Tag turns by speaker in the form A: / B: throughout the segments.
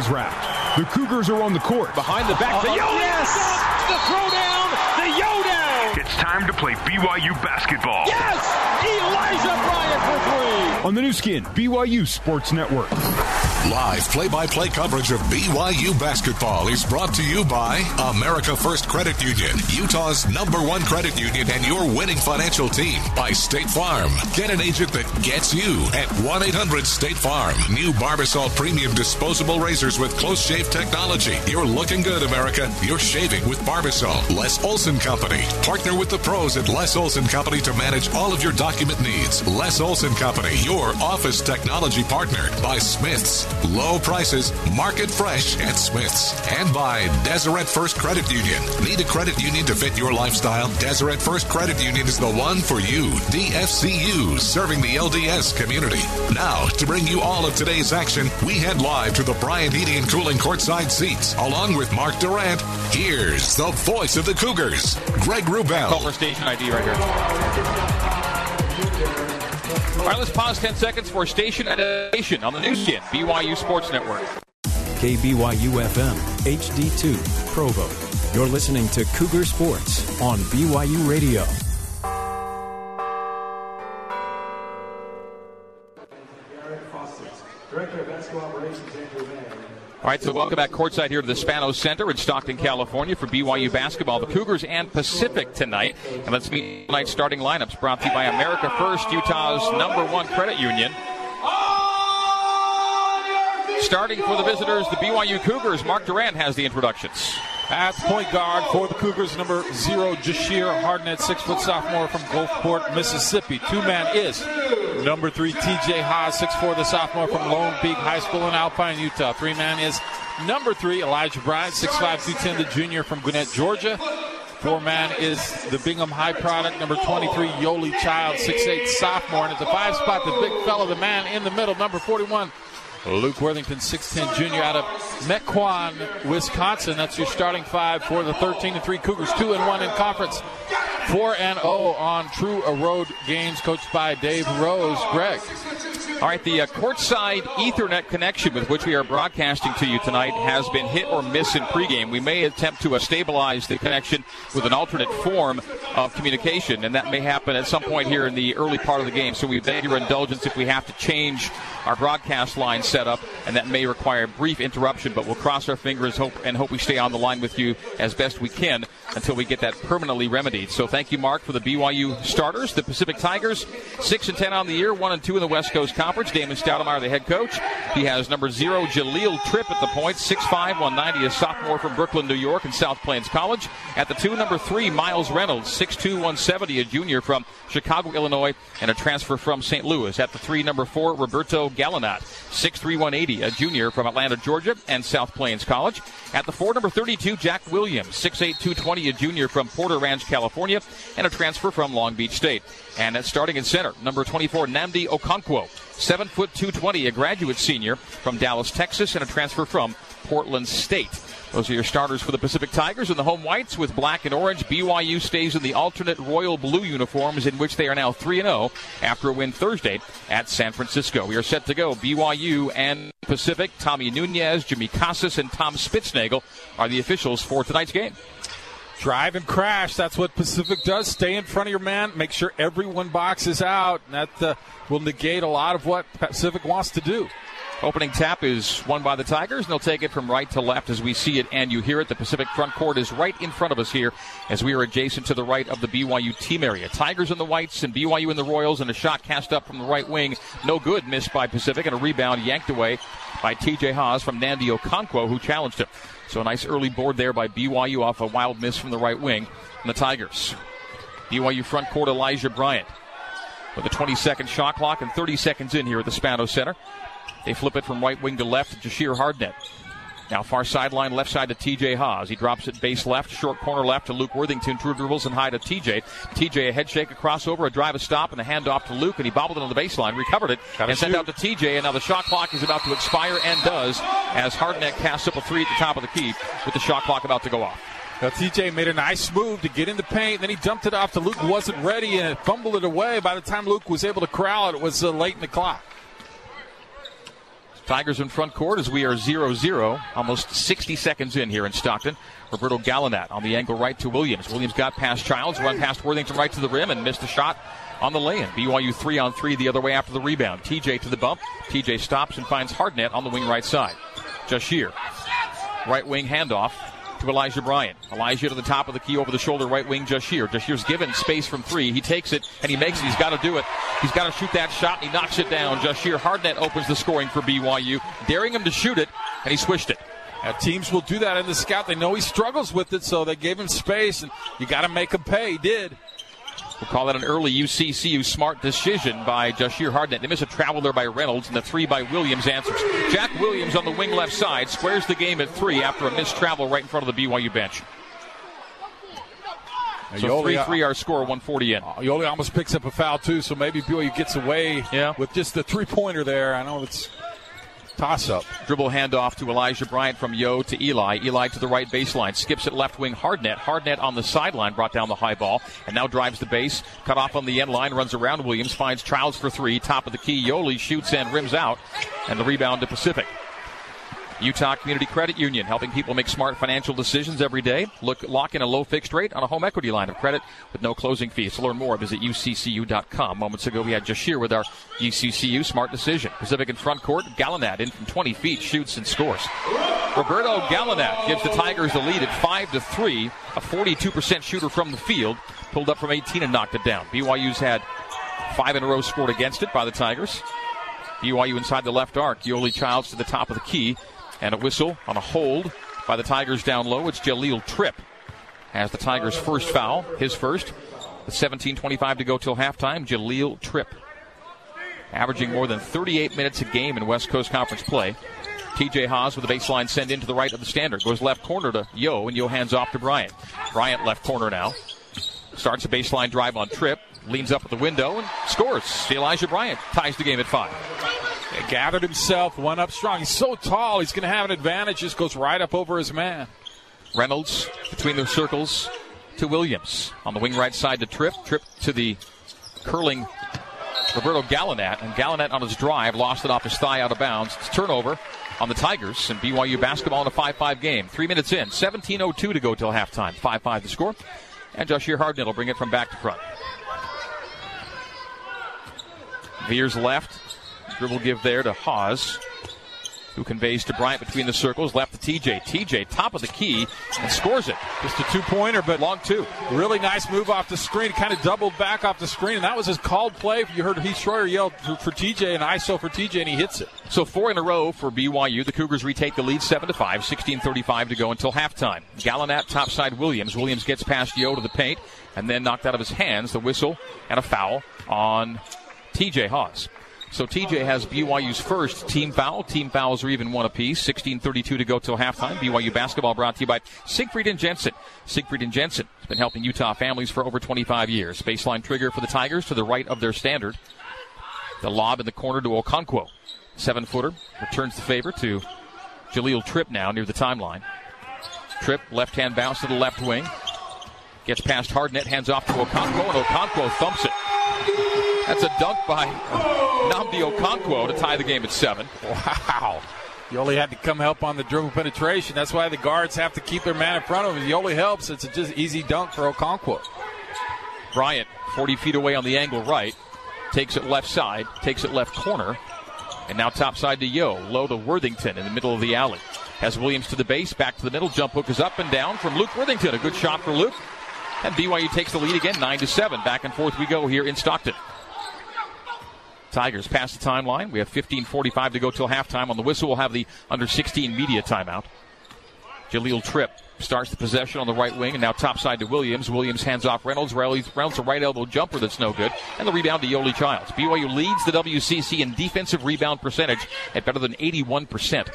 A: is wrapped. The Cougars are on the court.
B: Behind the back, the Yo
C: Yes!
B: The throwdown, the Yo down.
A: It's time to play BYU basketball.
B: Yes! Elijah Bryant for three.
A: On the Nu Skin, BYU Sports Network.
D: Live play by play coverage of BYU basketball is brought to you by America First Credit Union, Utah's number one credit union and your winning financial team. By State Farm. Get an agent that gets you at 1 800 State Farm. New Barbasol Premium Disposable Razors with close shave technology. You're looking good, America. You're shaving with Barbasol. Les Olson Company. Partner with the pros at Les Olson Company to manage all of your document needs. Les Olson Company, your office technology partner. By Smith's. Low prices, market fresh at Smith's. And by Deseret First Credit Union. Need a credit union to fit your lifestyle? Deseret First Credit Union is the one for you. DFCU, serving the LDS community. Now, to bring you all of today's action, we head live to the Bryant Heating and Cooling courtside seats. Along with Mark Durrant. here's the voice of the Cougars, Greg Wrubell.
B: Station ID right here. Let's pause 10 seconds for station identification on the Nu Skin, BYU Sports Network.
E: KBYU FM, HD2, Provo. You're listening to Cougar Sports on BYU Radio.
B: All right, so welcome back courtside here to the Spanos Center in Stockton, California for BYU basketball. The Cougars and Pacific tonight. And let's meet tonight's starting lineups brought to you by America First, Utah's number one credit union. Starting for the visitors, the BYU Cougars, Mark Durrant has the introductions.
F: At point guard for the Cougars, number zero, Jahshire Hardnett, six foot sophomore from Gulfport, Mississippi. Two man is number three, TJ Haws, six four, the sophomore from Lone Peak High School in Alpine, Utah. Three man is number three, Elijah Bryant, six five, two ten, the junior from Gwinnett, Georgia. Four man is the Bingham High product, number 23, Yoeli Child, six eight, sophomore. And at the five spot, the big fella, the man in the middle, number 41, Luke Worthington, 6'10 junior out of Mequon, Wisconsin. That's your starting five for the 13 3 Cougars, 2 and 1 in conference. 4 and 0 on true road games, coached by Dave Rose. Greg.
B: All right, the uh, courtside Ethernet connection with which we are broadcasting to you tonight has been hit or miss in pregame. We may attempt to uh, stabilize the connection with an alternate form of communication, and that may happen at some point here in the early part of the game. So we beg your indulgence if we have to change our broadcast line setup, and that may require a brief interruption, but we'll cross our fingers hope and hope we stay on the line with you as best we can until we get that permanently remedied. So thank you, Mark, for the BYU starters. The Pacific Tigers, 6 and 10 on the year, 1 and 2 in the West Coast Conference. Damon Stoudamire, the head coach. He has number zero, Jahlil Tripp at the point, 6'5, 190, a sophomore from Brooklyn, New York, and South Plains College. At the two, number three, Miles Reynolds, 6'2, 170, a junior from Chicago, Illinois, and a transfer from St. Louis. At the three, number four, Roberto Gallinat, 6'3, 180, a junior from Atlanta, Georgia, and South Plains College. At the four, number 32, Jack Williams, 6'8, 220, a junior from Porter Ranch, California, and a transfer from Long Beach State. And at starting in center, number 24, Nnamdi Okonkwo, 7 foot 220, a graduate senior from Dallas, Texas, and a transfer from Portland State. Those are your starters for the Pacific Tigers and the home whites with black and orange. BYU stays in the alternate royal blue uniforms in which they are now 3 0 after a win Thursday at San Francisco. We are set to go. BYU and Pacific, Tommy Nunez, Jimmy Casas, and Tom Spitznagel are the officials for tonight's game.
F: Drive and crash. That's what Pacific does. Stay in front of your man. Make sure everyone boxes out. That uh, will negate a lot of what Pacific wants to do.
B: Opening tap is won by the Tigers, and they'll take it from right to left as we see it and you hear it. The Pacific front court is right in front of us here as we are adjacent to the right of the BYU team area. Tigers in the whites and BYU in the Royals, and a shot cast up from the right wing. No good, missed by Pacific, and a rebound yanked away by TJ Haws from Nnamdi Okonkwo, who challenged him. So a nice early board there by BYU off a wild miss from the right wing. And the Tigers. BYU front court Elijah Bryant with a 20 second shot clock and 30 seconds in here at the Spanos Center. They flip it from right wing to left to Jahshire Hardnett. Now far sideline, left side to TJ Haws. He drops it base left, short corner left to Luke Worthington. True dribbles and high to TJ. TJ a head shake, a crossover, a drive, a stop, and a handoff to Luke, and he bobbled it on the baseline, recovered it,
F: Gotta
B: and sent
F: shoot.
B: out to TJ. And now the shot clock is about to expire and does as Hardnett casts up a three at the top of the key with the shot clock about to go off.
F: Now, TJ made a nice move to get in the paint. Then he dumped it off to Luke, wasn't ready, and fumbled it away. By the time Luke was able to corral it, it was uh, late in the clock.
B: Tigers in front court as we are 0 0, almost 60 seconds in here in Stockton. Roberto Gallinat on the angle right to Williams. Williams got past Childs, run past Worthington right to the rim, and missed a shot on the lay in. BYU three on three the other way after the rebound. TJ to the bump. TJ stops and finds Hardnett on the wing right side. Jahshire. Right wing handoff to Elijah Bryant. Elijah to the top of the key over the shoulder, right wing Jahshire. Jahshire's given space from three. He takes it and he makes it. He's got to do it. He's got to shoot that shot and he knocks it down. Jahshire Hardnett opens the scoring for BYU, daring him to shoot it, and he swished it.
F: Now, teams will do that in the scout. They know he struggles with it, so they gave him space, and you got to make him pay. He did.
B: We'll call that an early UCCU smart decision by Jahshire Hardnett. They miss a travel there by Reynolds, and the three by Williams answers. Jack Williams on the wing left side squares the game at three after a missed travel right in front of the BYU bench. So uh, 3 3 our score, 140 in.
F: Uh, Yoeli almost picks up a foul, too, so maybe BYU gets away
B: yeah.
F: with just the three pointer there. I know it's toss up.
B: Dribble handoff to Elijah Bryant from Yo to Eli. Eli to the right baseline. Skips it left wing. Hardnett. Hardnett on the sideline brought down the high ball and now drives the base. Cut off on the end line. Runs around Williams. Finds Childs for three. Top of the key. Yoeli shoots and rims out. And the rebound to Pacific. Utah Community Credit Union, helping people make smart financial decisions every day. Look, lock in a low fixed rate on a home equity line of credit with no closing fees. To learn more, visit uccu.com. Moments ago, we had Jahshire with our UCCU smart decision. Pacific in front court, Gallinat in from 20 feet, shoots and scores. Roberto Gallinat gives the Tigers the lead at 5 to 3. A 42% shooter from the field, pulled up from 18 and knocked it down. BYU's had five in a row scored against it by the Tigers. BYU inside the left arc. Yoeli Childs to the top of the key. And a whistle on a hold by the Tigers down low. It's Jahlil Tripp as the Tigers' first foul, his first. With 17.25 to go till halftime, Jahlil Tripp averaging more than 38 minutes a game in West Coast Conference play. TJ Haas with a baseline send into the right of the standard. Goes left corner to Yo, and Yo hands off to Bryant. Bryant left corner now. Starts a baseline drive on Tripp. Leans up at the window and scores. Elijah Bryant ties the game at five.
F: He gathered himself, went up strong. He's so tall, he's going to have an advantage. Just goes right up over his man.
B: Reynolds between the circles to Williams. On the wing right side to Tripp. Tripp to the curling Roberto Gallinat. And Gallinat on his drive lost it off his thigh out of bounds. It's turnover on the Tigers and BYU basketball in a 5 5 game. Three minutes in, 17.02 to go till halftime. 5 5 the score. And Jahshire Hardnett will bring it from back to front. Veers left. Dribble give there to Haws, who conveys to Bryant between the circles. Left to TJ. TJ, top of the key, and scores it.
F: Just a two pointer, but
B: long two.
F: Really nice move off the screen. Kind of doubled back off the screen, and that was his called play. You heard Heath Schroyer yell for, for TJ and ISO for TJ, and he hits it.
B: So four in a row for BYU. The Cougars retake the lead 7 to 5, 16:35 to go until halftime. Gallinat topside Williams. Williams gets past Yo to the paint, and then knocked out of his hands the whistle and a foul on TJ Haws. So TJ has BYU's first team foul. Team fouls are even one apiece. 16:32 to go till halftime. BYU basketball brought to you by Siegfried and Jensen. Siegfried and Jensen has been helping Utah families for over 25 years. Baseline trigger for the Tigers to the right of their standard. The lob in the corner to Okonkwo. Seven footer returns the favor to Jahlil Tripp now near the timeline. Tripp left hand bounce to the left wing. Gets past Hardnett, hands off to Okonkwo, and Okonkwo thumps it. That's a dunk by Nnamdi Okonkwo to tie the game at seven.
F: Wow. Yoeli had to come help on the dribble penetration. That's why the guards have to keep their man in front of him. Yoeli helps. It's a just easy dunk for Okonkwo.
B: Bryant, 40 feet away on the angle right, takes it left side, takes it left corner, and now top side to Yo. Low to Worthington in the middle of the alley. Has Williams to the base, back to the middle. Jump hook is up and down from Luke Worthington. A good shot for Luke. And BYU takes the lead again, 9 to 7. Back and forth we go here in Stockton. Tigers pass the timeline. We have 15:45 to go till halftime. On the whistle, we'll have the under 16 media timeout. Jahlil Tripp starts the possession on the right wing, and now topside to Williams. Williams hands off Reynolds. Reynolds, Reynolds a right elbow jumper that's no good, and the rebound to Yoeli Childs. BYU leads the WCC in defensive rebound percentage at better than 81 percent.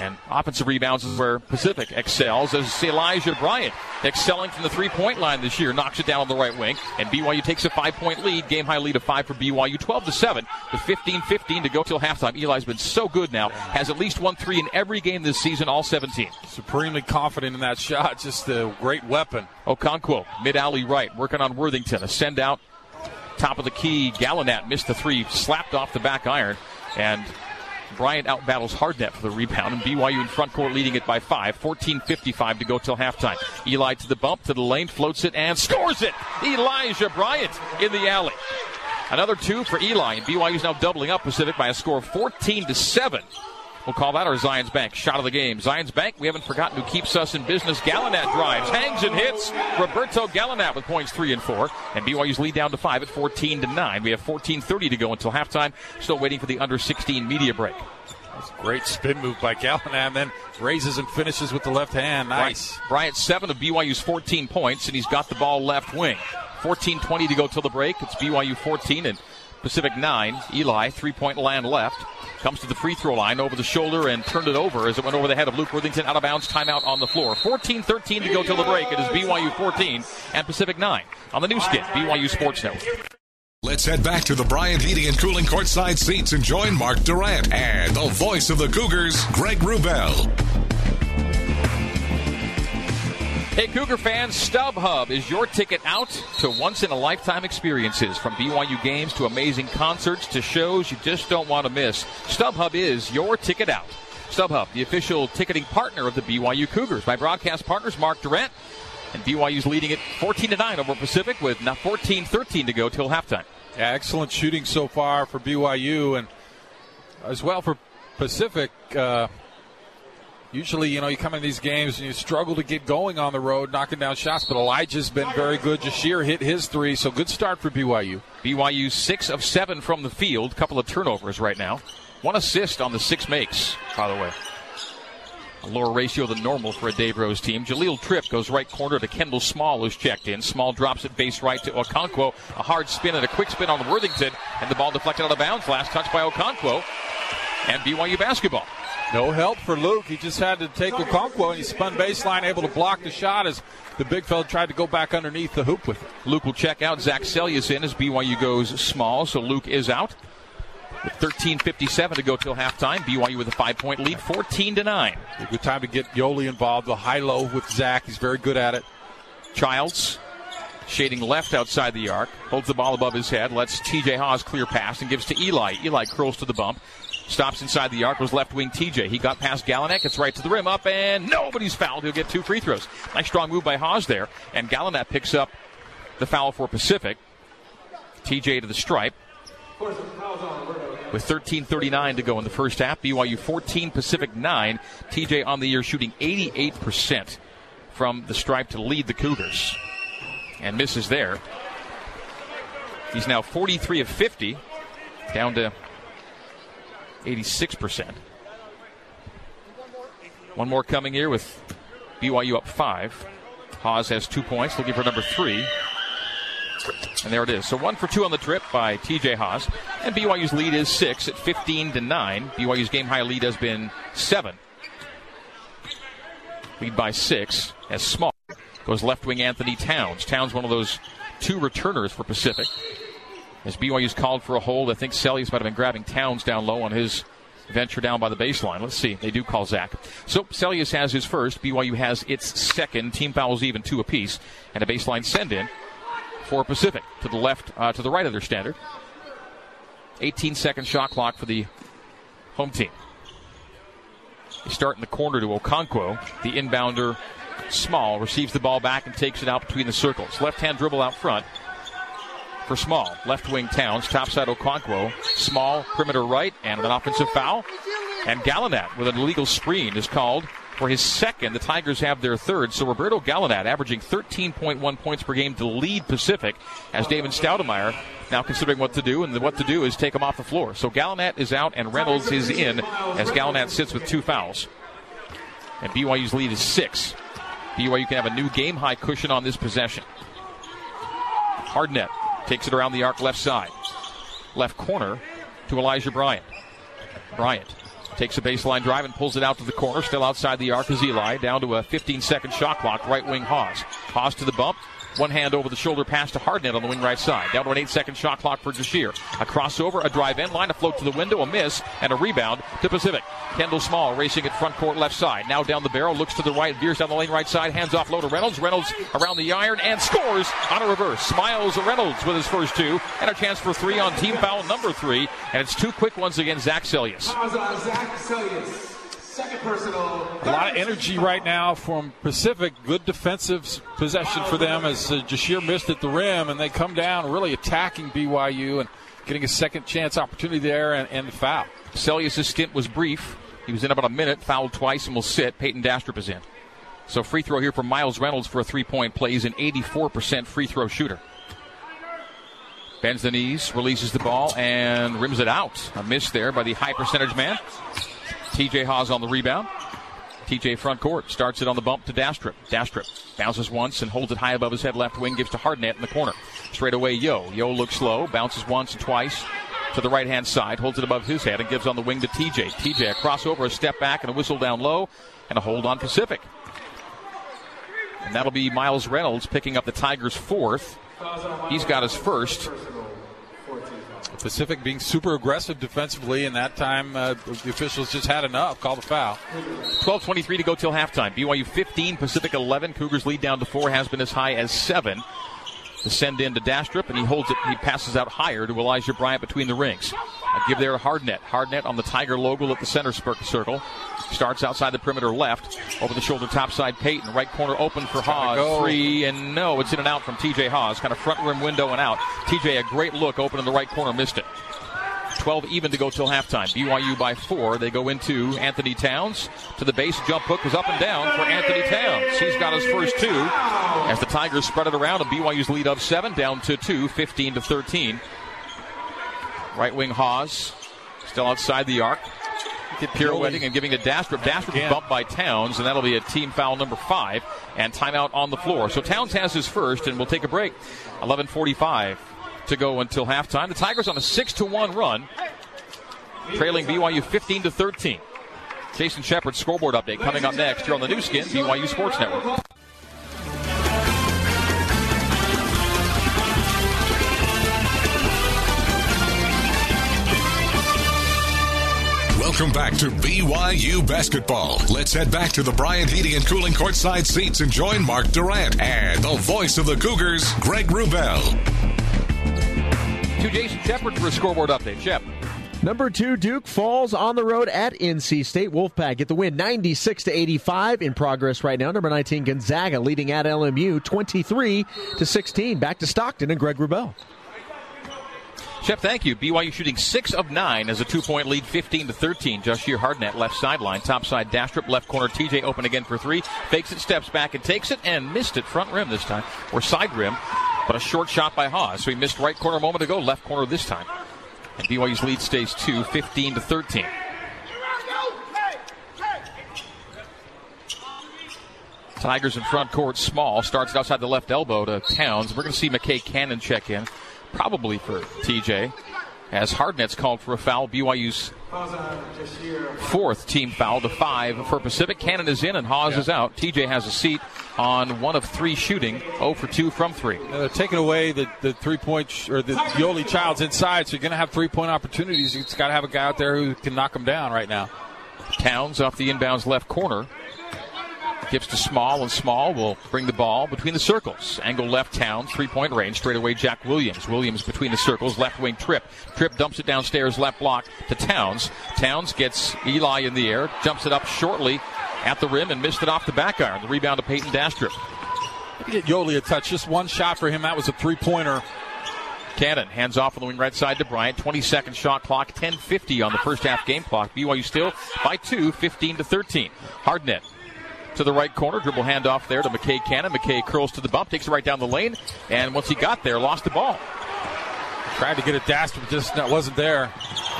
B: And offensive rebounds is where Pacific excels as Elijah Bryant excelling from the three point line this year, knocks it down on the right wing, and BYU takes a five point lead, game high lead of five for BYU, 12 to 7, with 15 15 to go till halftime. Eli's been so good now, has at least one three in every game this season, all 17.
F: Supremely confident in that shot, just a great weapon.
B: Okonkwo, mid alley right, working on Worthington, a send out, top of the key. Gallinat missed the three, slapped off the back iron, and Bryant out battles Hardnett for the rebound, and BYU in front court leading it by five. 14.55 to go till halftime. Eli to the bump, to the lane, floats it, and scores it! Elijah Bryant in the alley. Another two for Eli, and BYU is now doubling up Pacific by a score of 14 to 7. We'll call that our Zions Bank shot of the game. Zions Bank, we haven't forgotten who keeps us in business. Gallinat drives, hangs and hits. Roberto Gallinat with points three and four. And BYU's lead down to five at 14 to nine. We have 14:30 to go until halftime. Still waiting for the under 16 media break.
F: Great spin move by Gallinat, and then raises and finishes with the left hand. Nice.
B: Bryant seven of BYU's 14 points, and he's got the ball left wing. 14:20 to go till the break. It's BYU 14 and Pacific 9. Eli, three point land left. Comes to the free throw line over the shoulder and turned it over as it went over the head of Luke Worthington out of bounds. Timeout on the floor. 14 13 to go till the break. It is BYU 14 and Pacific 9 on the Nu Skin, BYU Sports Network.
D: Let's head back to the Bryant Heating and Cooling courtside seats and join Mark Durrant and the voice of the Cougars, Greg Wrubell.
B: Hey, Cougar fans, StubHub is your ticket out to once in a lifetime experiences from BYU games to amazing concerts to shows you just don't want to miss. StubHub is your ticket out. StubHub, the official ticketing partner of the BYU Cougars. My broadcast partners, Mark Durrant, and BYU's leading it 14 to 9 over Pacific with 14 13 to go till halftime.
F: Yeah, excellent shooting so far for BYU and as well for Pacific. Uh, usually, you know, you come in these games and you struggle to get going on the road, knocking down shots, but Elijah's been very good. Jahshire hit his three, so good start for BYU.
B: BYU six of seven from the field, couple of turnovers right now. One assist on the six makes, by the way. A lower ratio than normal for a Dave Rose team. Jahlil Tripp goes right corner to Kendall Small, who's checked in. Small drops it base right to Okonkwo. A hard spin and a quick spin on Worthington, and the ball deflected out of bounds. Last touch by Okonkwo. And BYU basketball.
F: No help for Luke. He just had to take Okonkwo, and he spun baseline, able to block the shot as the big fella tried to go back underneath the hoop with it.
B: Luke will check out. Zach Seljaas in as BYU goes small, so Luke is out. With 13:57 to go till halftime, BYU with a five-point lead, 14 to nine.
F: Good time to get Yoeli involved. The high-low with Zach. He's very good at it.
B: Childs shading left outside the arc, holds the ball above his head, lets TJ Haws clear pass and gives to Eli. Eli curls to the bump. Stops inside the arc was left wing TJ. He got past Gallinat, gets right to the rim, up, and nobody's fouled. He'll get two free throws. Nice strong move by Haws there. And Gallinat picks up the foul for Pacific. TJ to the stripe. With 13.39 to go in the first half, BYU 14, Pacific 9. TJ on the year shooting 88% from the stripe to lead the Cougars. And misses there. He's now 43 of 50, down to 86%. One more coming here with BYU up five. Haws has two points, looking for number three. And there it is. So one for two on the trip by TJ Haws. And BYU's lead is six at 15 to 9. BYU's game high lead has been seven. Lead by six as small. Goes left wing Anthony Townes. Townes, one of those two returners for Pacific. As BYU's called for a hold, I think Seljaas might have been grabbing Townes down low on his venture down by the baseline. Let's see. They do call Zach. So Seljaas has his first. BYU has its second. Team fouls even two apiece. And a baseline send in for Pacific to the left, uh, to the right of their standard. 18 second shot clock for the home team. They start in the corner to Okonkwo. The inbounder, Small, receives the ball back and takes it out between the circles. Left hand dribble out front for Small. Left wing Townes, topside Okonkwo. Small, perimeter right, and an offensive foul. And Gallinat with an illegal screen is called for his second. The Tigers have their third. So Roberto Gallinat averaging 13.1 points per game to lead Pacific as David Stoudamire now considering what to do. And what to do is take him off the floor. So Gallinat is out and Reynolds is in as Gallinat sits with two fouls. And BYU's lead is six. BYU can have a new game high cushion on this possession. Hardnett takes it around the arc left side. Left corner to Elijah Bryant. Bryant takes a baseline drive and pulls it out to the corner. Still outside the arc is Eli. Down to a 15 second shot clock. Right wing Haws. Haws to the bump. One hand over the shoulder pass to Hardnett on the wing right side. Down to an eight second shot clock for Jahshire. A crossover, a drive in line, a float to the window, a miss, and a rebound to Pacific. Kendall Small racing at front court left side. Now down the barrel, looks to the right, veers down the lane right side, hands off low to Reynolds. Reynolds around the iron and scores on a reverse. Smiles Reynolds with his first two, and a chance for three on team foul number three. And it's two quick ones against Zach Seljaas.
G: Zach Seljaas. Second personal.
F: A lot of energy right now from Pacific. Good defensive possession for them as uh, Jahshire missed at the rim, and they come down really attacking BYU and getting a second chance opportunity there and, and the foul.
B: Seljaas' stint was brief. He was in about a minute, fouled twice, and will sit. Peyton Dastrup is in. So free throw here from Miles Reynolds for a three-point play. He's an 84% free throw shooter. Bends the knees, releases the ball, and rims it out. A miss there by the high percentage man. TJ Haws on the rebound. TJ front court starts it on the bump to Dastrup. Dastrup bounces once and holds it high above his head left wing, gives to Hardnett in the corner. Straight away, Yo. Yo looks slow, bounces once and twice to the right hand side, holds it above his head and gives on the wing to TJ. TJ a crossover, a step back, and a whistle down low, and a hold on Pacific. And that'll be Miles Reynolds picking up the Tigers' fourth. He's got his first.
F: Pacific being super aggressive defensively, and that time uh, the officials just had enough. Call the foul.
B: 12:23 to go till halftime. BYU 15, Pacific 11. Cougars lead down to four. Has been as high as seven. The send in to Dastrup, and he holds it. He passes out higher to Elijah Bryant between the rings. A give there to Hardnett. Hardnett on the Tiger logo at the center circle. Starts outside the perimeter left. Over the shoulder top side Peyton. Right corner open for Haws.
F: go.
B: Three and no. It's in and out from TJ Haws. Kind of front rim window and out. TJ a great look open in the right corner. Missed it. 12 even to go till halftime. BYU by four. They go into Anthony Townes to the base. Jump hook is up and down for Anthony Townes. He's got his first two as the Tigers spread it around and BYU's lead of seven down to two, 15 to 13. Right wing Haws still outside the arc. Pirouetting and giving to Dastrup. Dastrup
F: Again.
B: bumped by Townes, and that'll be a team foul number five and timeout on the floor. So Townes has his first, and we'll take a break. 11:45 to go until halftime. The Tigers on a six to one run, trailing BYU 15 to 13. Jason Shepard's scoreboard update coming up next here on the Nu Skin BYU Sports Network.
D: Welcome back to BYU basketball. Let's head back to the Bryant Heating and Cooling courtside seats and join Mark Durrant and the voice of the Cougars, Greg Wrubell.
B: To Jason Shepard for a scoreboard update. Shep.
C: Number two, Duke falls on the road at NC State. Wolfpack get the win, 96 to 85. In progress right now. Number 19, Gonzaga leading at LMU, 23 to 16. Back to Stockton and Greg Wrubell.
B: Shep, thank you. BYU shooting six of nine as a two-point lead, 15 to 13. Jahshire Hardnett left sideline, top side dash Dastrup, left corner TJ open again for three, fakes it, steps back and takes it, and missed it front rim this time or side rim, but a short shot by Haws. So he missed right corner a moment ago, left corner this time. And BYU's lead stays two, 15 to 13. Tigers in front court, small. Starts outside the left elbow to Townes. We're going to see McKay Cannon check in, probably for TJ, as Hardnett's called for a foul. BYU's fourth team foul, to five for Pacific. Cannon is in and Haws is out. TJ has a seat on one of three shooting, 0 for 2 from 3.
F: Uh, they're taking away the, the three point sh- or the Yoeli Child's inside, so you're going to have three point opportunities. You've got to have a guy out there who can knock them down right now.
B: Townes off the inbounds left corner. Gives to Small, and Small will bring the ball between the circles. Angle left Townes, three point range. Straight away, Jack Williams. Williams between the circles, left wing Tripp. Tripp dumps it downstairs, left block to Townes. Townes gets Eli in the air, jumps it up shortly at the rim, and missed it off the back iron. The rebound to Peyton Dastrup.
F: Get Yoeli a touch. Just one shot for him. That was a three pointer.
B: Cannon hands off on the wing right side to Bryant. 20 second shot clock, 10:50 on the first half game clock. BYU still by two, 15 to 13. Hardnett to the right corner, dribble handoff there to McKay Cannon. McKay curls to the bump, takes it right down the lane, and once he got there, lost the ball.
F: Tried to get it dashed, but just wasn't there.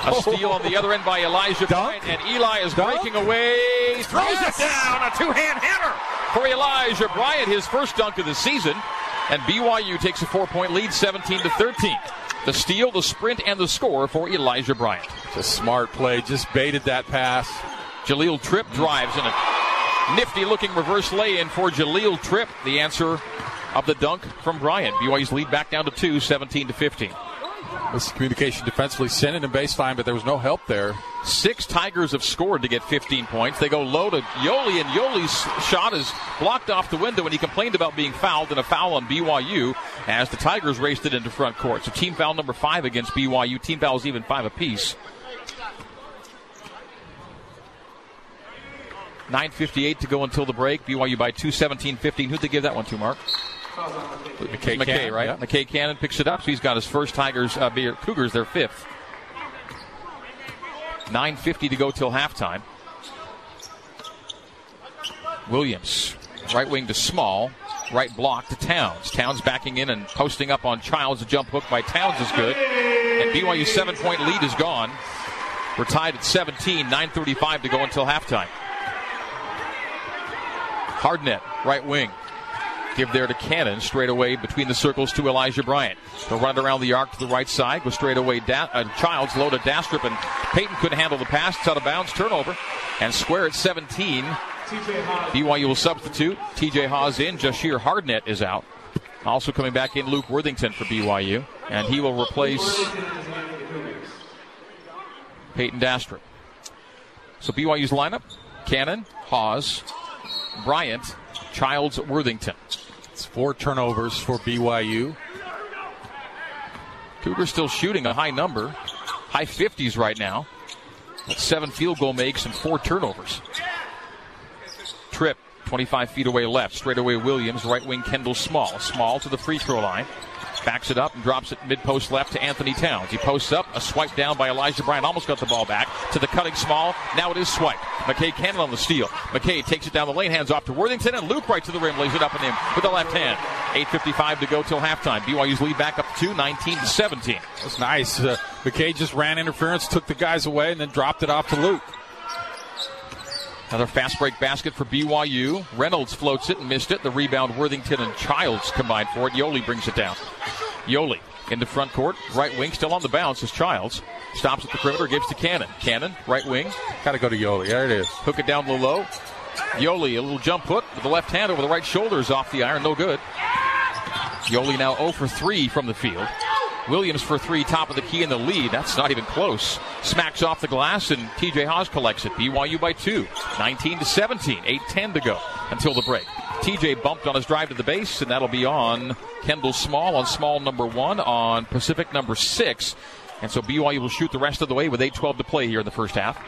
B: A steal on the other end by Elijah. Bryant, and Eli is
F: Dunk.
B: breaking away, throws
F: Yes.
B: it down, a two-hand hammer for Elijah Bryant, his first dunk of the season, and BYU takes a four-point lead, 17 to 13. The steal, the sprint, and the score for Elijah Bryant.
F: It's a smart play. Just baited that pass.
B: Jahlil Tripp drives in a nifty looking reverse lay in for Jahlil Tripp. The answer of the dunk from Bryant. BYU's lead back down to two, 17 to 15.
F: This communication defensively sent it in baseline, but there was no help there.
B: Six Tigers have scored to get 15 points. They go low to Yoeli, and Yoeli's shot is blocked off the window, and he complained about being fouled, and a foul on BYU as the Tigers raced it into front court. So team foul number five against BYU. Team fouls even five apiece. 9.58 to go until the break. BYU by 2, 17 15. Who'd they give that one to, Mark?
F: McKay,
B: McKay,
F: Cannon,
B: right?
F: yeah.
B: McKay Cannon picks it up, so he's got his first Tigers, uh, beer, Cougars, their fifth. 9.50 to go till halftime. Williams, right wing to Small, right block to Townes. Townes backing in and posting up on Childs. A jump hook by Townes is good. And BYU's seven point lead is gone. We're tied at 17, 9.35 to go until halftime. Hardnett, right wing. Give there to Cannon, straight away between the circles to Elijah Bryant. They'll run it around the arc to the right side, go straight away. Da- uh, Childs low to Dastrup, and Peyton couldn't handle the pass. It's out of bounds, turnover. And square at 17. BYU will substitute. TJ Haws in. Jahshire Hardnett is out. Also coming back in, Luke Worthington for BYU. And he will replace Peyton Dastrup. So BYU's lineup Cannon, Haws, Bryant, Childs, Worthington.
F: It's four turnovers for BYU.
B: Cougars still shooting a high number, high 50s right now. Seven field goal makes and four turnovers. Tripp, 25 feet away left. Straight away Williams, right wing Kendall Small. Small to the free throw line. Backs it up and drops it mid post left to Anthony Townes. He posts up, a swipe down by Elijah Bryant. Almost got the ball back to the cutting small. Now it is swipe. McKay Cannon on the steal. McKay takes it down the lane, hands off to Worthington, and Luke right to the rim, lays it up and in with the left hand. 8.55 to go till halftime. BYU's lead back up to 2, 19 to 17.
F: That's nice. Uh, McKay just ran interference, took the guys away, and then dropped it off to Luke.
B: Another fast break basket for BYU. Reynolds floats it and missed it. The rebound, Worthington and Childs combined for it. Yoeli brings it down. Yoeli into front court, right wing, still on the bounce is Childs. Stops at the perimeter, gives to Cannon. Cannon, right wing,
F: Got to go to Yoeli. There it is.
B: hook it down low low. Yoeli, a little jump hook with the left hand over the right shoulders off the iron, no good. Yoeli now 0 for 3 from the field. Williams for 3, top of the key in the lead. That's not even close. Smacks off the glass and TJ Haws collects it. BYU by 2. 19 to 17. 8-10 to go until the break. TJ bumped on his drive to the base, and that'll be on Kendall Small on Small number 1 on Pacific number 6. And so BYU will shoot the rest of the way with 8-12 to play here in the first half.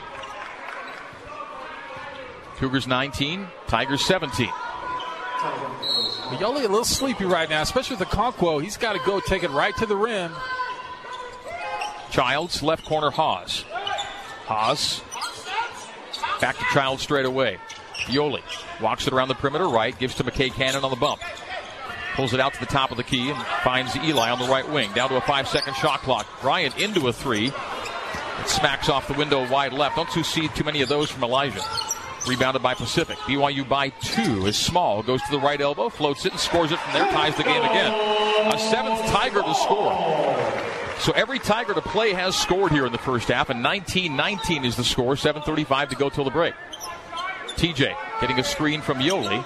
B: Cougars 19, Tigers 17.
F: Yoeli a little sleepy right now, especially with the Conquo. He's got to go take it right to the rim.
B: Childs, left corner, Haws. Haws. Back to Childs straight away. Yoeli walks it around the perimeter right, gives to McKay Cannon on the bump. Pulls it out to the top of the key and finds Eli on the right wing. Down to a five second shot clock. Bryant into a three. It smacks off the window wide left. Don't see too many of those from Elijah. Rebounded by Pacific. BYU by two is small. Goes to the right elbow, floats it, and scores it from there. Ties the game again. A seventh Tiger to score. So every Tiger to play has scored here in the first half, and 19-19 is the score. 7:35 to go till the break. TJ getting a screen from Yoeli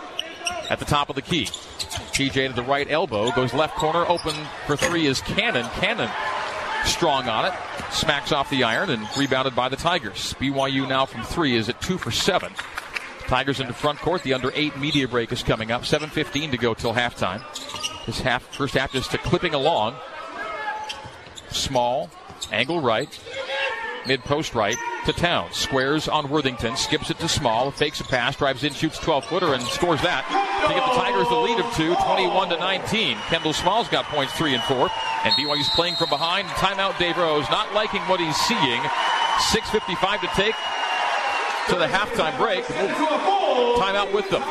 B: at the top of the key. TJ to the right elbow goes left corner open for three is Cannon. Cannon strong on it, smacks off the iron and rebounded by the Tigers. BYU now from three is at two for seven. Tigers into front court. The under eight media break is coming up. 7:15 to go till halftime. This half, first half, just clipping along. Small, angle right, mid post right to Town. Squares on Worthington, skips it to Small, fakes a pass, drives in, shoots 12 footer, and scores that to give the Tigers the lead of two, 21 to 19. Kendall Small's got points three and four, and BYU's playing from behind. Timeout, Dave Rose, not liking what he's seeing. 6:55 to take to the halftime break. Timeout with them.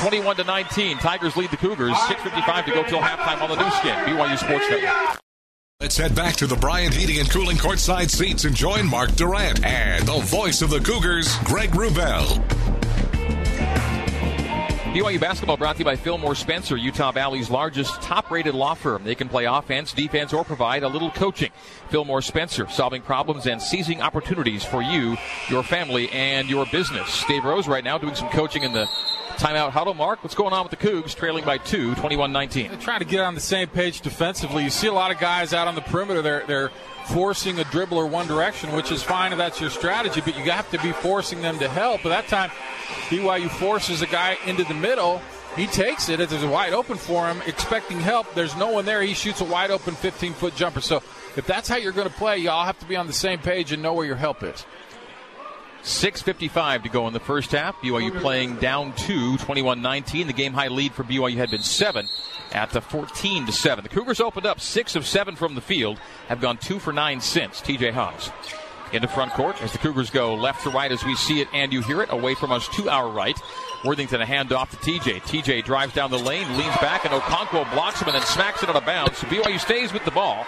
B: 21 to 19. Tigers lead the Cougars. 6:55 to go till halftime on the Nu Skin. BYU Sports Network.
D: Let's head back to the Bryant Heating and Cooling courtside seats and join Mark Durrant and the voice of the Cougars, Greg Wrubell.
B: BYU basketball brought to you by Fillmore Spencer, Utah Valley's largest top rated law firm. They can play offense, defense, or provide a little coaching. Fillmore Spencer, solving problems and seizing opportunities for you, your family, and your business. Dave Rose right now doing some coaching in the Timeout huddle. Mark, what's going on with the Cougs trailing by two, 21-19?
F: They're trying to get on the same page defensively. You see a lot of guys out on the perimeter. They're they're forcing a dribbler one direction, which is fine if that's your strategy, but you have to be forcing them to help. But that time, BYU forces a guy into the middle. He takes it. It's wide open for him, expecting help. There's no one there. He shoots a wide open 15 foot jumper. So if that's how you're going to play, you all have to be on the same page and know where your help is.
B: 6.55 to go in the first half. BYU playing down two, 21 19. The game high lead for BYU had been seven at the 14 to 7. The Cougars opened up six of seven from the field, have gone two for nine since. TJ Haws. Into front court as the Cougars go left to right as we see it and you hear it. Away from us to our right. Worthington a handoff to TJ. TJ drives down the lane, leans back, and Okonkwo blocks him and then smacks it out of bounds. So BYU stays with the ball.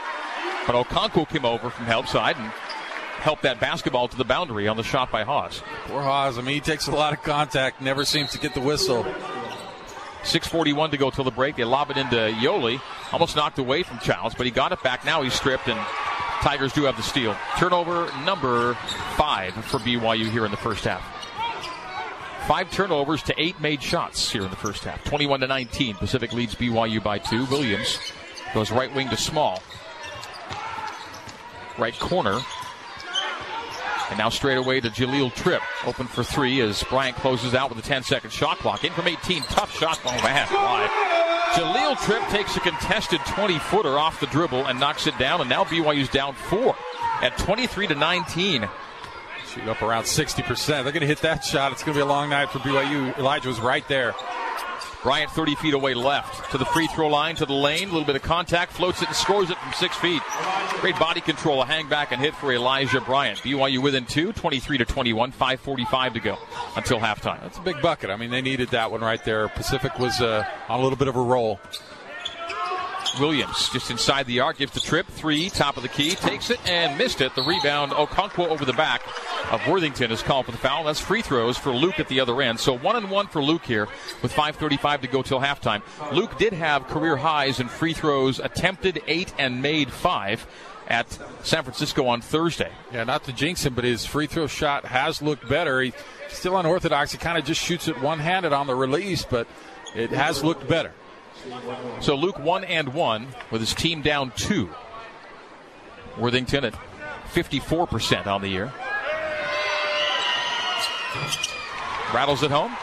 B: But Okonkwo came over from help side and help that basketball to the boundary on the shot by Haws.
F: Poor Haws. I mean, he takes a lot of contact, never seems to get the whistle.
B: 6.41 to go till the break. They lob it into Yoeli. Almost knocked away from Childs, but he got it back. Now he's stripped, and Tigers do have the steal. Turnover number five for BYU here in the first half. Five turnovers to eight made shots here in the first half. 21 to 19. Pacific leads BYU by two. Williams goes right wing to small. Right corner and now straight away to Jahlil Tripp. Open for three as Bryant closes out with a 10 second shot clock. In from 18. Tough shot. Oh, man. Why? Jahlil Tripp takes a contested 20 footer off the dribble and knocks it down. And now BYU's down four at 23 to 19.
F: Shoot up around 60%. They're going to hit that shot. It's going to be a long night for BYU. Elijah was right there.
B: Bryant 30 feet away left to the free throw line to the lane. A little bit of contact, floats it and scores it from six feet. Great body control, a hang back and hit for Elijah Bryant. BYU within two, 23 to 21, 5:45 to go until halftime.
F: That's a big bucket. I mean, they needed that one right there. Pacific was uh, on a little bit of a roll.
B: Williams just inside the arc, gives the trip, three, top of the key, takes it and missed it. The rebound, Okonkwo over the back of Worthington is called for the foul. That's free throws for Luke at the other end. So one and one for Luke here with 5.35 to go till halftime. Luke did have career highs in free throws, attempted eight and made five at San Francisco on Thursday.
F: Yeah, not to jinx him, but his free throw shot has looked better. He's still unorthodox. He kind of just shoots it one handed on the release, but it has looked better.
B: So Luke one and one with his team down two. Worthington at 54% on the year. Rattles at home.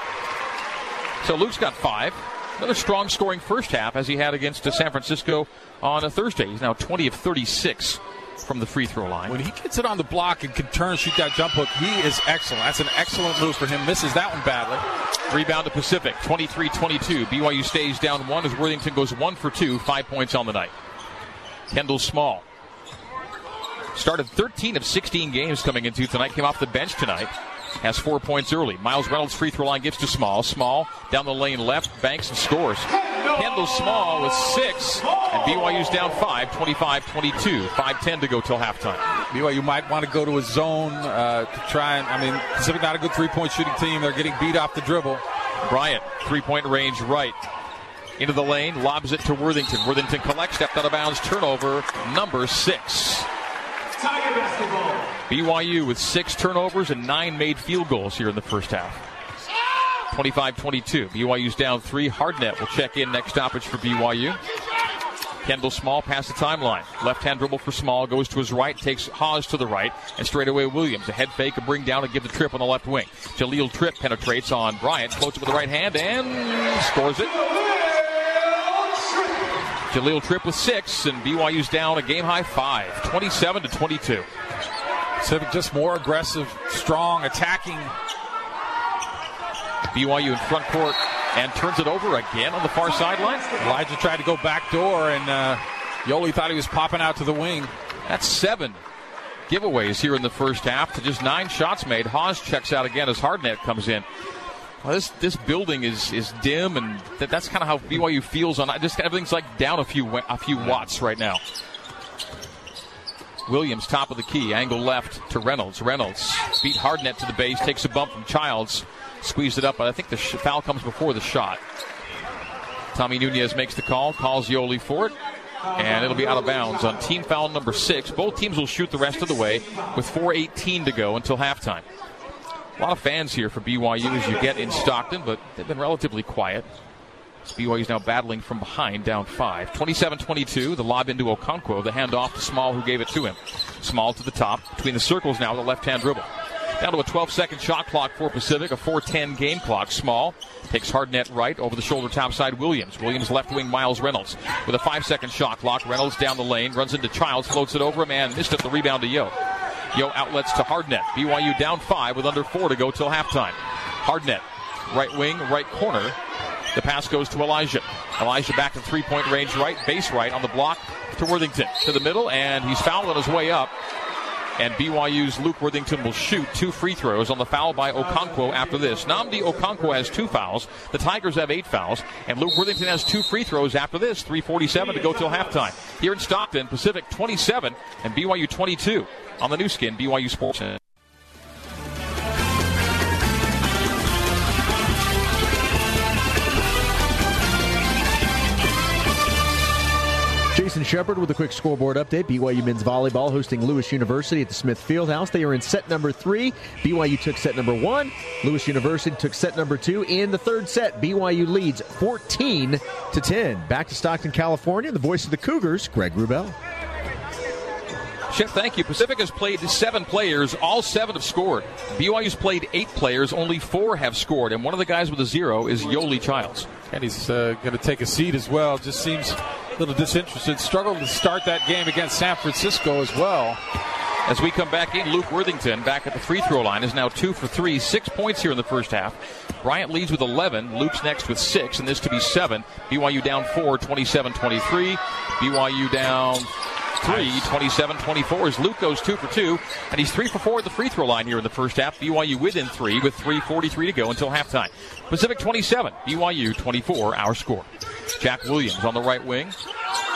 B: So Luke's got five. Another strong scoring first half as he had against San Francisco on a Thursday. He's now 20 of 36 from the free throw line.
F: When he gets it on the block and can turn shoot that jump hook, he is excellent. That's an excellent move for him. Misses that one badly.
B: Rebound to Pacific, 23 22. BYU stays down one as Worthington goes one for two, five points on the night. Kendall Small. Started 13 of 16 games coming into tonight, came off the bench tonight has four points early. Miles Reynolds free throw line gives to Small. Small down the lane left, banks and scores. Kendall Small with six, and BYU's down five, 25 22. 5 10 to go till halftime.
F: BYU might want to go to a zone uh, to try and, I mean, Pacific not a good three point shooting team. They're getting beat off the dribble.
B: Bryant, three point range right. Into the lane, lobs it to Worthington. Worthington collects, stepped out of bounds, turnover number six. Tiger basketball. BYU with six turnovers and nine made field goals here in the first half. 25 22. BYU's down three. Hardnett will check in next stoppage for BYU. Kendall Small past the timeline. Left hand dribble for Small, goes to his right, takes Haws to the right, and straight away Williams. A head fake, a bring down, and give the trip on the left wing. Jahlil Tripp penetrates on Bryant, floats it with the right hand, and scores it. Jahlil Tripp with six, and BYU's down a game high five, 27 to 22.
F: Just more aggressive, strong, attacking.
B: BYU in front court and turns it over again on the far sideline.
F: Elijah tried to go back door, and uh, Yoeli thought he was popping out to the wing.
B: That's seven giveaways here in the first half to just nine shots made. Haws checks out again as Hardnett comes in. Well, this this building is is dim, and that, that's kind of how BYU feels on. Just everything's like down a few a few watts right now. Williams, top of the key, angle left to Reynolds. Reynolds beat Hardnett to the base, takes a bump from Childs, squeezed it up, but I think the sh- foul comes before the shot. Tommy Nunez makes the call, calls Yoeli for it, and it'll be out of bounds on team foul number six. Both teams will shoot the rest of the way with 4.18 to go until halftime. A lot of fans here for BYU as you get in Stockton, but they've been relatively quiet. BYU is now battling from behind, down five. 27-22, the lob into Okonkwo, the handoff to Small, who gave it to him. Small to the top, between the circles now with a left-hand dribble. Down to a 12-second shot clock for Pacific, a 4-10 game clock. Small takes Hardnett right over the shoulder top side. Williams. Williams left wing. Miles Reynolds with a five-second shot clock. Reynolds down the lane, runs into Childs, floats it over him, and missed it. The rebound to Yo. Yo outlets to Hardnett. BYU down five with under four to go till halftime. Hardnett, right wing, right corner. The pass goes to Elijah. Elijah back to three point range right, base right on the block to Worthington. To the middle, and he's fouled on his way up. And BYU's Luke Worthington will shoot two free throws on the foul by Okonkwo after this. Nnamdi Okonkwo has two fouls. The Tigers have eight fouls. And Luke Worthington has two free throws after this. 347 to go till halftime. Here in Stockton, Pacific 27 and BYU 22 on the Nu Skin, BYU Sports.
C: Shepard with a quick scoreboard update. BYU men's volleyball hosting Lewis University at the Smith Fieldhouse. They are in set number three. BYU took set number one. Lewis University took set number two. In the third set, BYU leads 14 to 10. Back to Stockton, California. The voice of the Cougars, Greg Wrubell.
B: Chef, thank you. Pacific has played seven players. All seven have scored. BYU's played eight players. Only four have scored. And one of the guys with a zero is Yoeli Childs.
F: And he's uh, going to take a seat as well. Just seems a little disinterested. Struggled to start that game against San Francisco as well.
B: As we come back in, Luke Worthington back at the free throw line is now two for three, six points here in the first half. Bryant leads with 11. Luke's next with six, and this to be seven. BYU down four, 27 23. BYU down three, 27 24 as Luke goes two for two, and he's three for four at the free throw line here in the first half. BYU within three with 3.43 to go until halftime. Pacific 27, BYU 24, our score. Jack Williams on the right wing.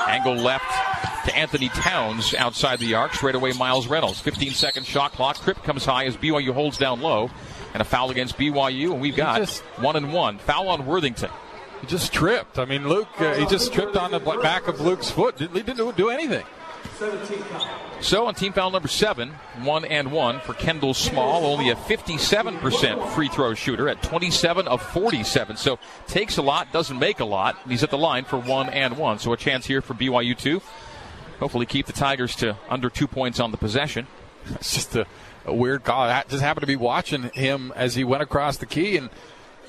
B: Angle left to Anthony Townes outside the arc. Straight away, Miles Reynolds. 15 second shot clock. Tripp comes high as BYU holds down low. And a foul against BYU, and we've got
F: just,
B: one and one. Foul on Worthington.
F: He just tripped. I mean, Luke, uh, he just tripped on the back of Luke's foot. He didn't do anything.
B: So on team foul number seven, one and one for Kendall Small, only a 57% free throw shooter at 27 of 47. So takes a lot, doesn't make a lot. He's at the line for one and one. So a chance here for BYU to hopefully keep the Tigers to under two points on the possession.
F: It's just a, a weird call. I just happened to be watching him as he went across the key, and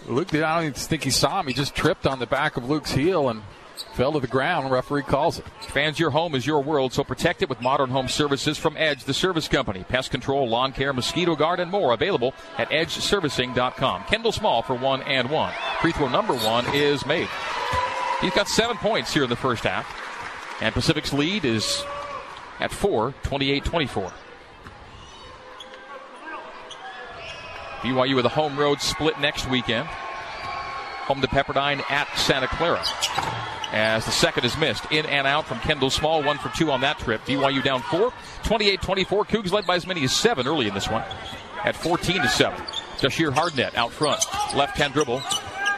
F: Luke, I don't even think he saw him. He just tripped on the back of Luke's heel and fell to the ground. Referee calls it.
B: Fans, your home is your world, so protect it with modern home services from Edge, the service company. Pest control, lawn care, mosquito guard, and more available at edgeservicing.com. Kendall Small for one and one. Free throw number one is made. He's got seven points here in the first half. And Pacific's lead is at four, 28 24. BYU with a home road split next weekend. Home to Pepperdine at Santa Clara. As the second is missed. In and out from Kendall Small. One for two on that trip. BYU down four. 28 24. Cougs led by as many as seven early in this one. At 14 to 7. Jahshire Hardnett out front. Left hand dribble.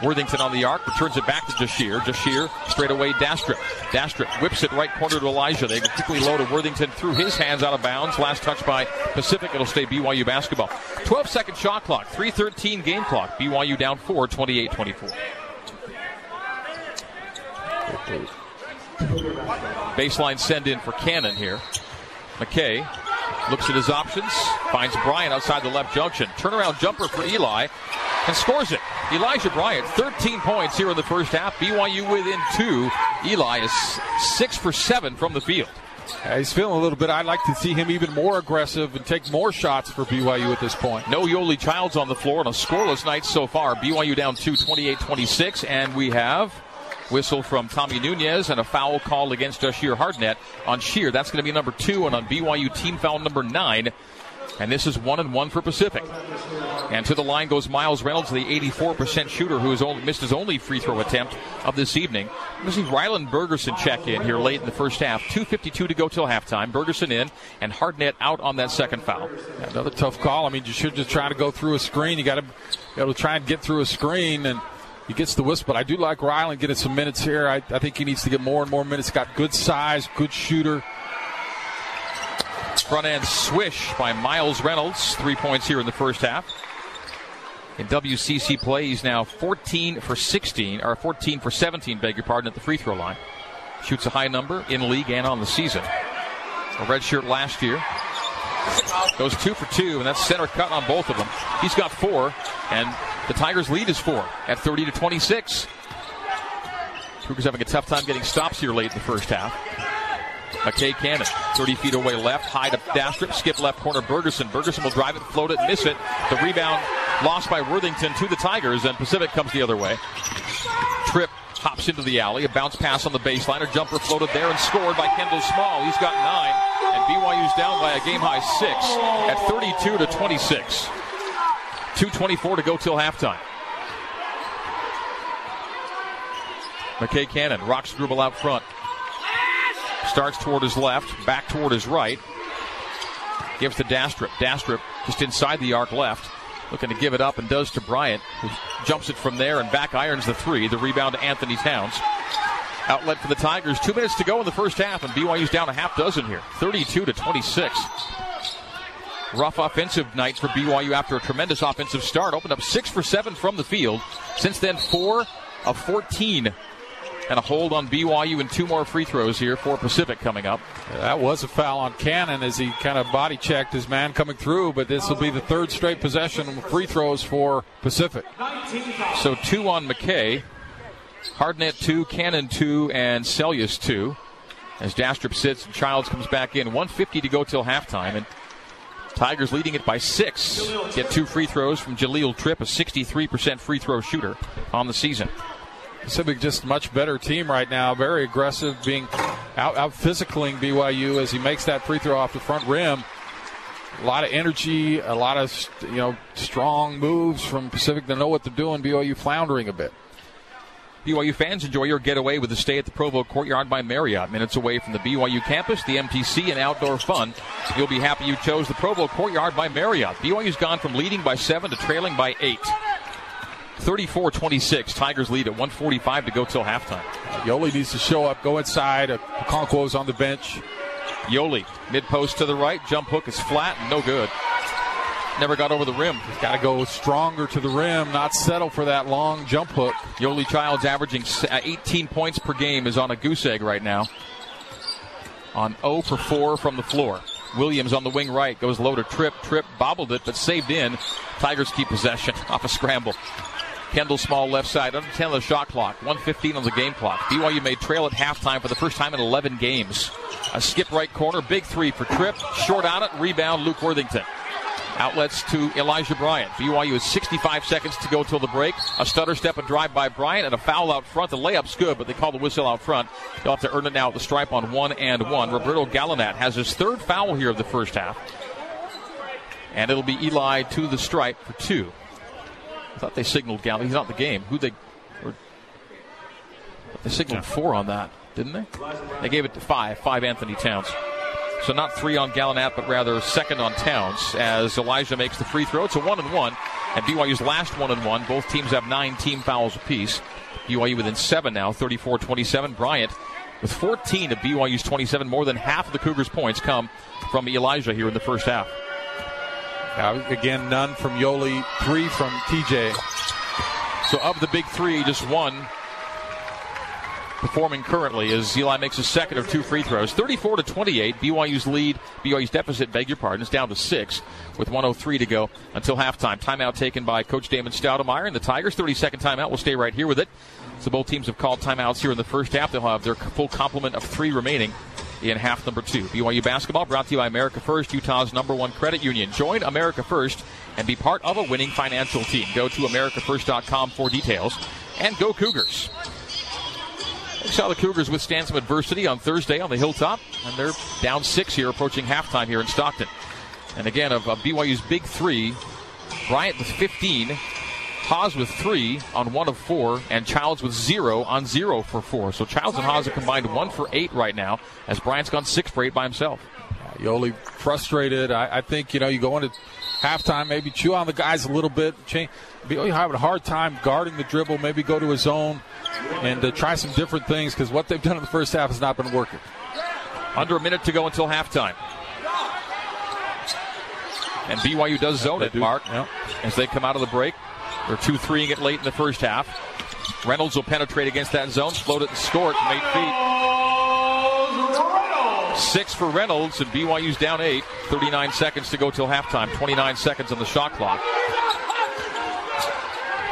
B: Worthington on the arc, returns it back to Jahshire. Jahshire straight away Dastrup. Dastrup whips it right corner to Elijah. They quickly load to Worthington through his hands out of bounds. Last touch by Pacific. It'll stay BYU basketball. 12 second shot clock, 313 game clock. BYU down 4, 28 24. Baseline send in for Cannon here. McKay looks at his options, finds Bryant outside the left junction. Turnaround jumper for Eli and scores it. Elijah Bryant, 13 points here in the first half. BYU within two. Eli is six for seven from the field.
F: Yeah, he's feeling a little bit. I'd like to see him even more aggressive and take more shots for BYU at this point.
B: No Yoeli Childs on the floor on a scoreless night so far. BYU down 2 28 26, and we have whistle from Tommy Nunez and a foul call against Jahshire Hardnett on Shear. That's going to be number two, and on BYU team foul number nine. And this is one and one for Pacific. And to the line goes Miles Reynolds, the 84% shooter who has only missed his only free throw attempt of this evening. This is Ryland Bergerson check in here late in the first half. 2.52 to go till halftime. Bergerson in and Hardnett out on that second foul.
F: Another tough call. I mean, you should just try to go through a screen. You got to be able to try and get through a screen and he gets the whistle. But I do like Ryland getting some minutes here. I, I think he needs to get more and more minutes. Got good size, good shooter.
B: Front end swish by Miles Reynolds. Three points here in the first half. In WCC play, he's now 14 for 16, or 14 for 17, beg your pardon, at the free throw line. Shoots a high number in league and on the season. A red shirt last year. Goes two for two, and that's center cut on both of them. He's got four, and the Tigers' lead is four at 30 to 26. Cougars having a tough time getting stops here late in the first half. McKay Cannon, 30 feet away left, high to Dastrup, skip left corner Bergerson. Bergerson will drive it, float it, miss it. The rebound lost by Worthington to the Tigers, and Pacific comes the other way. Tripp hops into the alley, a bounce pass on the baseline, a jumper floated there and scored by Kendall Small. He's got nine, and BYU's down by a game high six at 32 to 26. 2.24 to go till halftime. McKay Cannon rocks dribble out front. Starts toward his left, back toward his right. Gives to Dastrup. Dastrup just inside the arc left. Looking to give it up and does to Bryant, who jumps it from there and back irons the three. The rebound to Anthony Towns. Outlet for the Tigers. Two minutes to go in the first half, and BYU's down a half dozen here. 32 to 26. Rough offensive night for BYU after a tremendous offensive start. Opened up six for seven from the field. Since then, four of 14 and a hold on BYU and two more free throws here for Pacific coming up.
F: That was a foul on Cannon as he kind of body checked his man coming through, but this will be the third straight possession of free throws for Pacific.
B: So two on McKay, Hardnett two, Cannon two, and Seljaas two. As Dastrup sits and Childs comes back in. 150 to go till halftime, and Tigers leading it by six. Get two free throws from Jahlil Tripp, a 63% free throw shooter on the season.
F: Pacific just much better team right now. Very aggressive, being out, out physicaling BYU as he makes that free throw off the front rim. A lot of energy, a lot of you know strong moves from Pacific. They know what they're doing. BYU floundering a bit.
B: BYU fans enjoy your getaway with a stay at the Provo Courtyard by Marriott. Minutes away from the BYU campus, the MTC, and outdoor fun. You'll be happy you chose the Provo Courtyard by Marriott. BYU's gone from leading by seven to trailing by eight. 34 26. Tigers lead at 145 to go till halftime.
F: Yoeli needs to show up, go inside. Uh, Okonkwo's on the bench.
B: Yoeli, mid post to the right. Jump hook is flat, no good. Never got over the rim.
F: He's got to go stronger to the rim, not settle for that long jump hook.
B: Yoeli Childs averaging uh, 18 points per game is on a goose egg right now. On 0 for 4 from the floor. Williams on the wing right goes low to Trip. Tripp bobbled it, but saved in. Tigers keep possession off a scramble. Kendall Small left side, under 10 on the shot clock, 115 on the game clock. BYU made trail at halftime for the first time in 11 games. A skip right corner, big three for Tripp, short on it, rebound Luke Worthington. Outlets to Elijah Bryant. BYU has 65 seconds to go till the break. A stutter step and drive by Bryant and a foul out front. The layup's good, but they call the whistle out front. They'll have to earn it now at the stripe on one and one. Roberto Gallinat has his third foul here of the first half. And it'll be Eli to the stripe for two. I thought they signaled Galley. He's not the game. Who they? Or, they signaled four on that, didn't they? They gave it to five. Five Anthony Townes. So not three on Gallinat, but rather second on Townes as Elijah makes the free throw. It's a one and one, and BYU's last one and one. Both teams have nine team fouls apiece. BYU within seven now, 34-27. Bryant with 14 of BYU's 27. More than half of the Cougars' points come from Elijah here in the first half.
F: Uh, again, none from Yoeli, three from TJ.
B: So of the big three, just one performing currently as Eli makes a second of two free throws. 34 to 28. BYU's lead, BYU's deficit, beg your pardon, is down to six with 103 to go until halftime. Timeout taken by Coach Damon Stoudamire and the Tigers. 30 second timeout. We'll stay right here with it. So both teams have called timeouts here in the first half. They'll have their full complement of three remaining in half number two. BYU basketball brought to you by America First, Utah's number one credit union. Join America First and be part of a winning financial team. Go to AmericaFirst.com for details. And go Cougars. Saw the Cougars withstand some adversity on Thursday on the Hilltop, and they're down six here, approaching halftime here in Stockton. And again, of, of BYU's big three, Bryant with 15, Haws with three on one of four, and Childs with zero on zero for four. So Childs and Haws are combined one for eight right now, as Bryant's gone six for eight by himself.
F: Yoeli frustrated. I, I think, you know, you go into halftime, maybe chew on the guys a little bit. Change, be having a hard time guarding the dribble, maybe go to his zone and uh, try some different things because what they've done in the first half has not been working.
B: Under a minute to go until halftime. And BYU does zone it, Mark,
F: yep.
B: as they come out of the break. They're 2 3ing it late in the first half. Reynolds will penetrate against that zone, float it and score it from eight feet. Six for Reynolds, and BYU's down eight. 39 seconds to go till halftime. 29 seconds on the shot clock.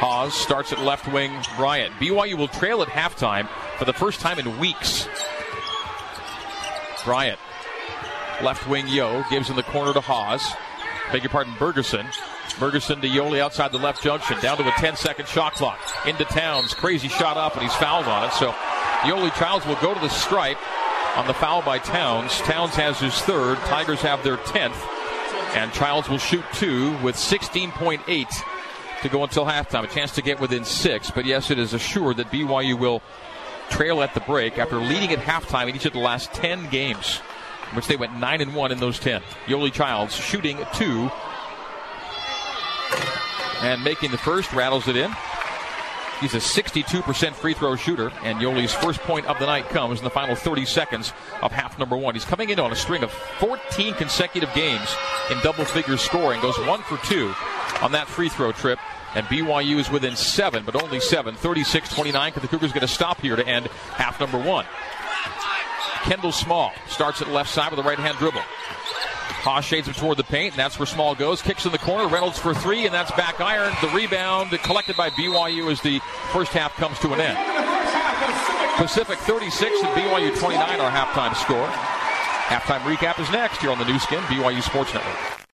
B: Haws starts at left wing. Bryant. BYU will trail at halftime for the first time in weeks. Bryant. Left wing Yo gives in the corner to Haws. Beg your pardon, Bergerson. Bergerson to Yoeli outside the left junction. Down to a 10 second shot clock. Into Townes. Crazy shot up, and he's fouled on it. So Yoeli Childs will go to the stripe on the foul by Townes. Townes has his third. Tigers have their 10th. And Childs will shoot two with 16.8 to go until halftime. A chance to get within six. But yes, it is assured that BYU will trail at the break after leading at halftime in each of the last 10 games, which they went 9 and 1 in those 10. Yoeli Childs shooting two and making the first, rattles it in. He's a 62% free throw shooter, and Yoeli's first point of the night comes in the final 30 seconds of half number one. He's coming in on a string of 14 consecutive games in double figures scoring, goes one for two on that free throw trip. And BYU is within seven, but only seven. 36 29. Because the Cougars going to stop here to end half number one. Kendall Small starts at left side with a right hand dribble. Haws shades him toward the paint, and that's where Small goes. Kicks in the corner. Reynolds for three, and that's back iron. The rebound collected by BYU as the first half comes to an end. Pacific 36 and BYU 29 our halftime score. Halftime recap is next here on the Nu Skin, BYU Sports Network.